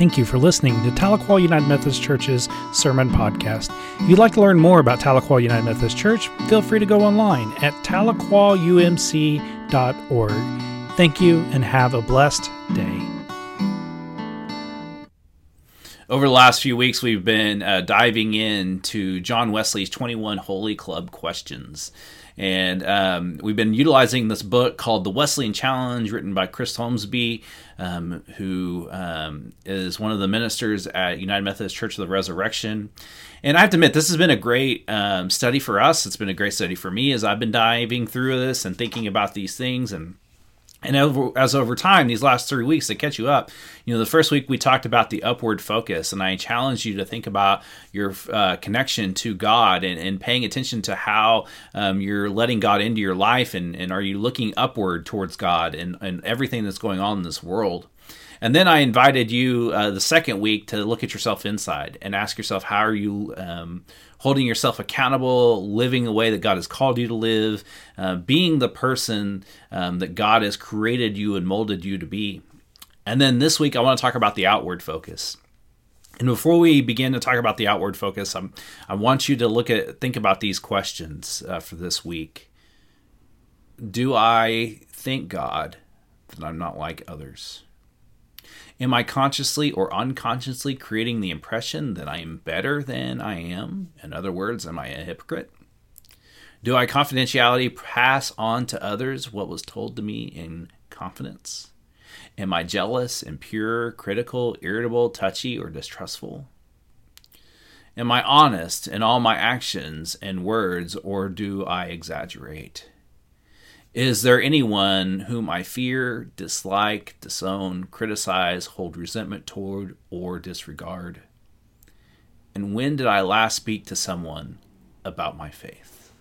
Thank you for listening to Tahlequah United Methodist Church's Sermon Podcast. If you'd like to learn more about Tahlequah United Methodist Church, feel free to go online at tahlequahumc.org. Thank you and have a blessed day. Over the last few weeks, we've been uh, diving into John Wesley's 21 Holy Club questions. And um, we've been utilizing this book called The Wesleyan Challenge, written by Chris Folmsbee, um, who um, is one of the ministers at United Methodist Church of the Resurrection. And I have to admit, this has been a great um, study for us. It's been a great study for me as I've been diving through this and thinking about these things and and over, as over time, these last three weeks to catch you up, you know, the first week we talked about the upward focus, and I challenged you to think about your uh, connection to God and, and, paying attention to how um, you're letting God into your life, and, and are you looking upward towards God and, and everything that's going on in this world. And then I invited you uh, the second week to look at yourself inside and ask yourself, how are you um, holding yourself accountable, living the way that God has called you to live, uh, being the person um, that God has created you and molded you to be. And then this week, I want to talk about the outward focus. And before we begin to talk about the outward focus, I'm, I want you to look at think about these questions uh, for this week. Do I thank God that I'm not like others? Am I consciously or unconsciously creating the impression that I am better than I am? In other words, am I a hypocrite? Do I confidentiality pass on to others what was told to me in confidence? Am I jealous, impure, critical, irritable, touchy, or distrustful? Am I honest in all my actions and words, or do I exaggerate? Is there anyone whom I fear, dislike, disown, criticize, hold resentment toward, or disregard? And when did I last speak to someone about my faith?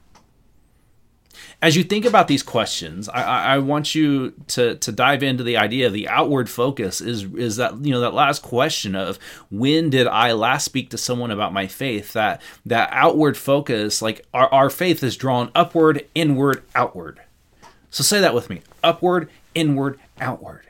As you think about these questions, I, I, want you to, to dive into the idea of the outward focus is is that you know that last question of when did I last speak to someone about my faith? That that outward focus, like our, our faith is drawn upward, inward, outward so say that with me. Upward, inward, outward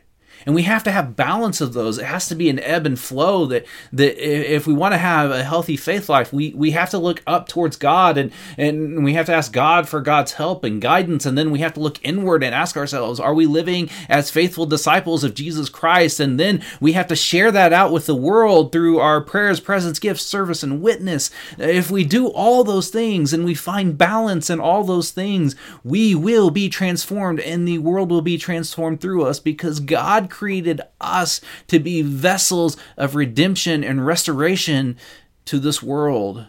and we have to have balance of those. It has to be an ebb and flow that that if we want to have a healthy faith life we we have to look up towards god and and we have to ask god for god's help and guidance. And then we have to look inward and ask ourselves are we living as faithful disciples of jesus christ? And then we have to share that out with the world through our prayers presence gifts service and witness. If we do all those things and we find balance in all those things we will be transformed and the world will be transformed through us because god created us to be vessels of redemption and restoration to this world.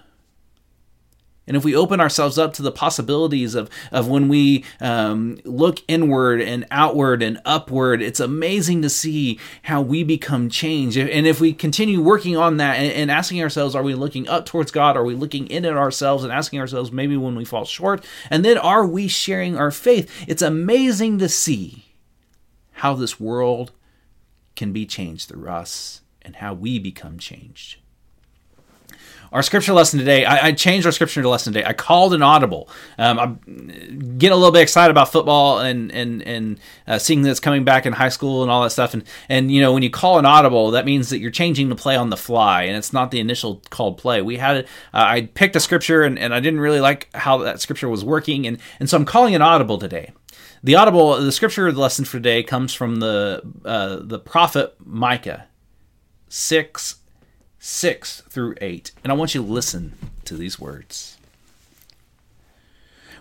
And if we open ourselves up to the possibilities of, of when we um, look inward and outward and upward, it's amazing to see how we become changed. And if we continue working on that and, and asking ourselves, are we looking up towards God? Are we looking in at ourselves and asking ourselves maybe when we fall short? And then are we sharing our faith? It's amazing to see how this world can be changed through us and how we become changed. Our scripture lesson today, I, I changed our scripture lesson today. I called an audible. Um, I'm getting a little bit excited about football and and and uh, seeing that's coming back in high school and all that stuff. And and you know when you call an audible, that means that you're changing the play on the fly, and it's not the initial called play. We had uh, I picked a scripture and, and I didn't really like how that scripture was working, and and so I'm calling an audible today. The audible, the scripture lesson for today comes from the uh, the prophet Micah, six six through eight, and I want you to listen to these words.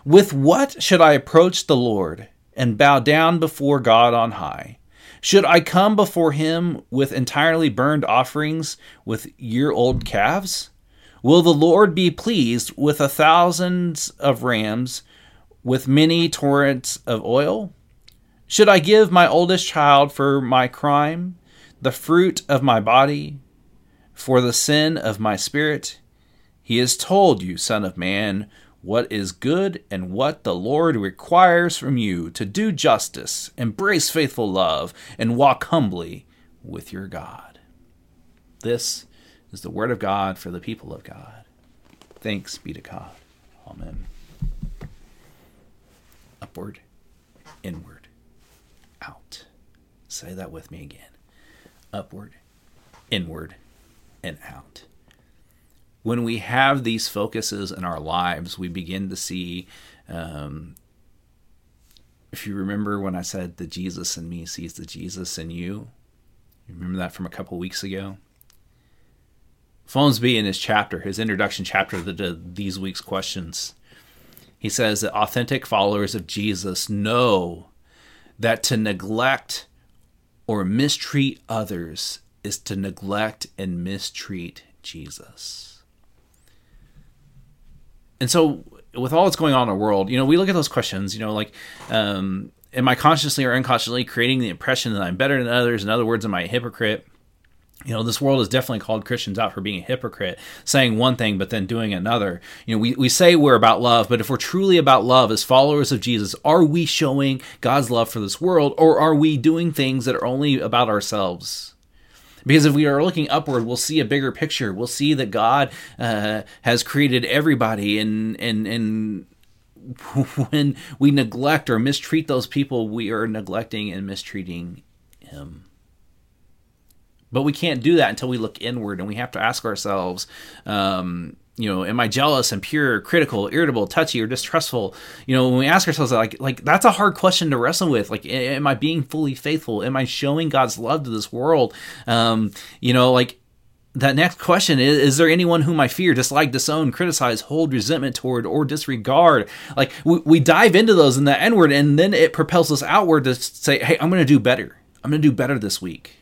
With what should I approach the Lord and bow down before God on high? Should I come before him with entirely burned offerings with year old calves? Will the Lord be pleased with a thousands of rams with many torrents of oil? Should I give my oldest child for my crime, the fruit of my body, for the sin of my spirit? He has told you, Son of Man, what is good and what the Lord requires from you to do justice, embrace faithful love, and walk humbly with your God. This is the word of God for the people of God. Thanks be to God. Amen upward, inward, out. Say that with me again. Upward, inward and out. When we have these focuses in our lives, we begin to see. Um, if you remember when I said the Jesus in me sees the Jesus in you, you remember that from a couple weeks ago? Folmsbee in his chapter, his introduction chapter to the, these week's questions, he says that authentic followers of Jesus know that to neglect or mistreat others is to neglect and mistreat Jesus. And so, with all that's going on in the world, you know, we look at those questions, you know, like, um, am I consciously or unconsciously creating the impression that I'm better than others? In other words, am I a hypocrite? You know this world has definitely called christians out for being a hypocrite saying one thing but then doing another. You know we, we say we're about love but if we're truly about love as followers of jesus are we showing god's love for this world or are we doing things that are only about ourselves? Because if we are looking upward we'll see a bigger picture. We'll see that god uh, has created everybody and and and when we neglect or mistreat those people we are neglecting and mistreating him but we can't do that until we look inward and we have to ask ourselves, um, you know, am I jealous, impure, critical, irritable, touchy, or distrustful? You know, when we ask ourselves that, like, like that's a hard question to wrestle with. Like, am I being fully faithful? Am I showing God's love to this world? Um, you know, like that next question is is there anyone whom i fear dislike disown criticize hold resentment toward or disregard like we, we dive into those in the n word and then it propels us outward to say hey i'm going to do better i'm going to do better this week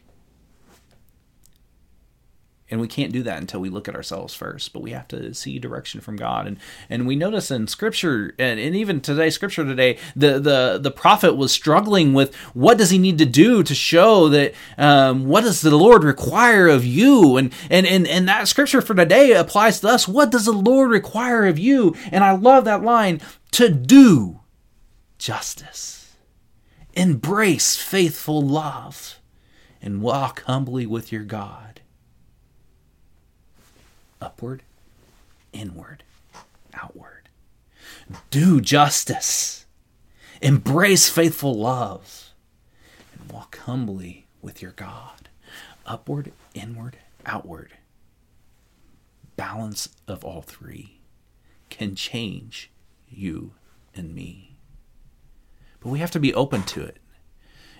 and we can't do that until we look at ourselves first but we have to see direction from god. And and we notice in scripture and, and even today scripture today the the the prophet was struggling with what does he need to do to show that um, what does the lord require of you? And and and and that scripture for today applies to us. What does the lord require of you? And i love that line to do justice. Embrace faithful love and walk humbly with your god upward, inward, outward. Do justice, embrace faithful love, and walk humbly with your God. Upward, inward, outward. Balance of all three can change you and me. But we have to be open to it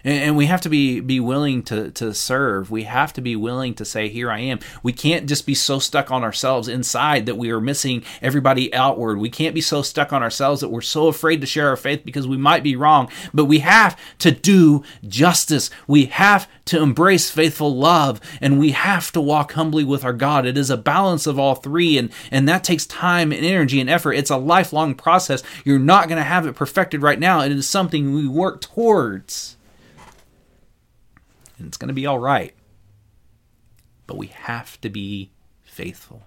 and, and we have to be be willing to to serve. We have to be willing to say here i am. We can't just be so stuck on ourselves inside that we are missing everybody outward. We can't be so stuck on ourselves that we're so afraid to share our faith because we might be wrong. But we have to do justice. We have to embrace faithful love and we have to walk humbly with our god. It is a balance of all three and and that takes time and energy and effort. It's a lifelong process. You're not going to have it perfected right now. It is something we work towards and it's going to be all right. But we have to be faithful.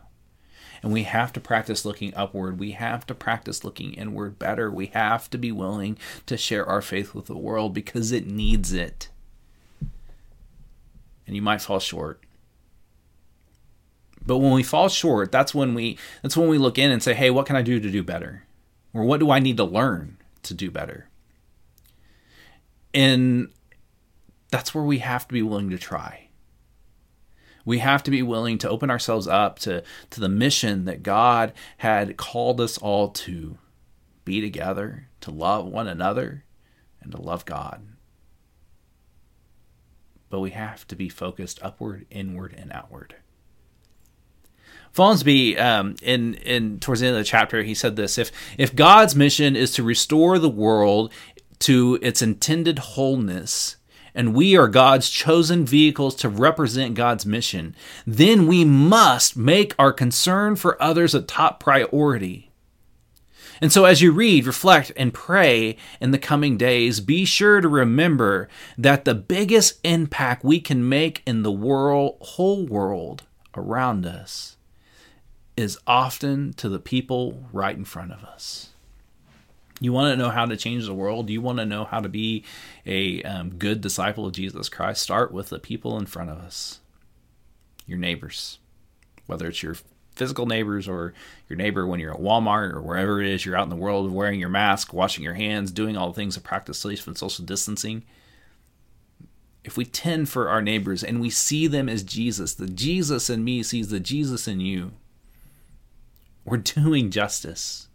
And we have to practice looking upward. We have to practice looking inward better. We have to be willing to share our faith with the world because it needs it. And you might fall short. But when we fall short, that's when we that's when we look in and say, "Hey, what can I do to do better?" Or what do I need to learn to do better? And that's where we have to be willing to try. We have to be willing to open ourselves up to, to the mission that God had called us all to be together, to love one another, and to love God. But we have to be focused upward, inward, and outward. Folmsbee, um, in in towards the end of the chapter, he said this: if if God's mission is to restore the world to its intended wholeness, and we are God's chosen vehicles to represent God's mission, then we must make our concern for others a top priority. And so, as you read, reflect, and pray in the coming days, be sure to remember that the biggest impact we can make in the world, whole world around us is often to the people right in front of us. You want to know how to change the world? You want to know how to be a um, good disciple of Jesus Christ? Start with the people in front of us, your neighbors, whether it's your physical neighbors or your neighbor when you're at Walmart or wherever it is you're out in the world wearing your mask, washing your hands, doing all the things to practice safe and social distancing. if we tend for our neighbors and we see them as Jesus, the Jesus in me sees the Jesus in you, we're doing justice.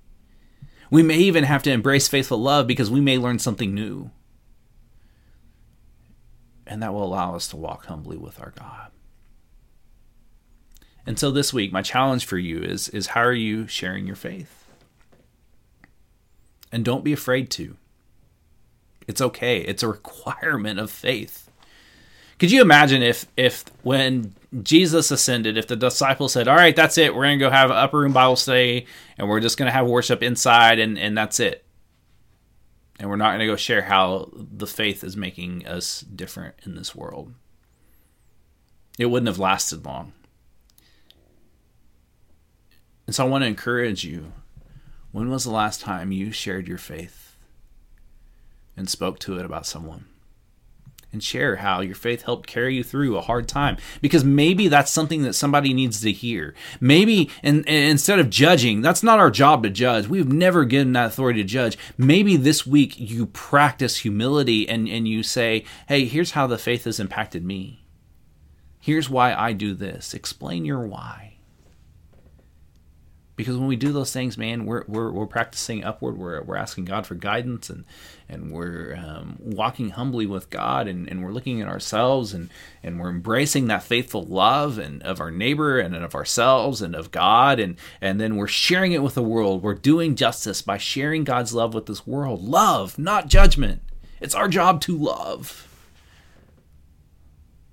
We may even have to embrace faithful love because we may learn something new. And that will allow us to walk humbly with our God. And so this week, my challenge for you is, is how are you sharing your faith? And don't be afraid to. It's okay. It's a requirement of faith. Could you imagine if if when Jesus ascended, if the disciples said, "All right, that's it. We're going to go have an upper room Bible study, and we're just going to have worship inside, and and that's it, and we're not going to go share how the faith is making us different in this world." It wouldn't have lasted long. And so I want to encourage you. When was the last time you shared your faith and spoke to it about someone? And share how your faith helped carry you through a hard time. Because maybe that's something that somebody needs to hear. Maybe and, instead of judging that's not our job to judge. We've never given that authority to judge. Maybe this week you practice humility and and you say hey here's how the faith has impacted me. Here's why i do this. Explain your why because when we do those things, man, we're we're, we're practicing upward. We're, we're asking God for guidance, and and we're um, walking humbly with God, and, and we're looking at ourselves, and and we're embracing that faithful love and of our neighbor and of ourselves and of God, and and then we're sharing it with the world. We're doing justice by sharing God's love with this world. Love, not judgment. It's our job to love.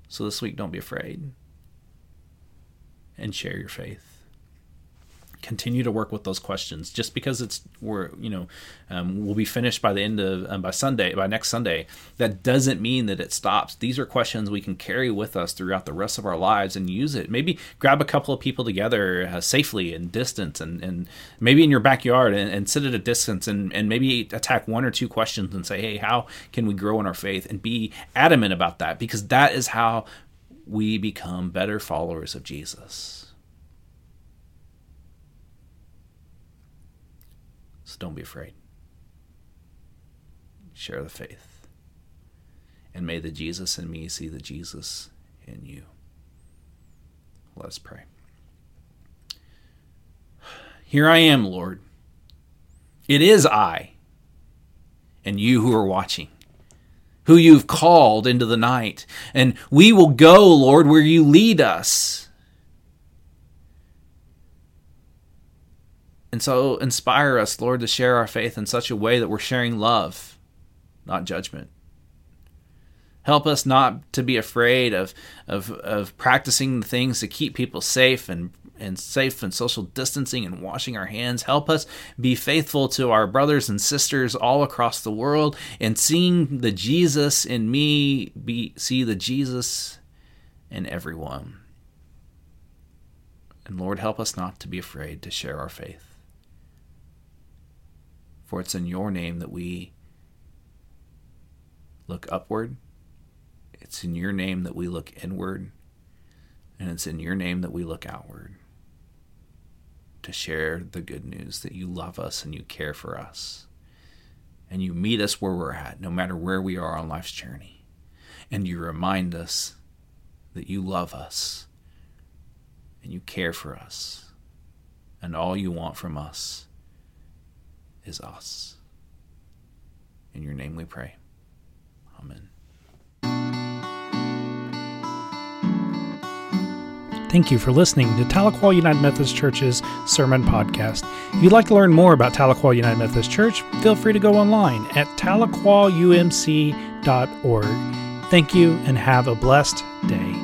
So this week, don't be afraid, and share your faith continue to work with those questions. Just because it's we're you know um, we'll be finished by the end of um, by Sunday by next Sunday, that doesn't mean that it stops. These are questions we can carry with us throughout the rest of our lives and use it. Maybe grab a couple of people together uh, safely and distance, and and maybe in your backyard and, and sit at a distance and and maybe attack one or two questions and say, hey, how can we grow in our faith and be adamant about that because that is how we become better followers of Jesus. So don't be afraid. Share the faith. And may the Jesus in me see the Jesus in you. Let us pray. Here I am, Lord. It is I and you who are watching, who you've called into the night. And we will go, Lord, where you lead us. And so inspire us, Lord, to share our faith in such a way that we're sharing love, not judgment. Help us not to be afraid of, of, of practicing the things to keep people safe and, and safe and social distancing and washing our hands. Help us be faithful to our brothers and sisters all across the world and seeing the Jesus in me, be, see the Jesus in everyone. And Lord, help us not to be afraid to share our faith. For it's in your name that we look upward. It's in your name that we look inward. And it's in your name that we look outward to share the good news that you love us and you care for us. And you meet us where we're at, no matter where we are on life's journey. And you remind us that you love us and you care for us. And all you want from us is us. In your name we pray. Amen. Thank you for listening to Tahlequah United Methodist Church's Sermon Podcast. If you'd like to learn more about Tahlequah United Methodist Church, feel free to go online at tahlequahumc.org. Thank you and have a blessed day.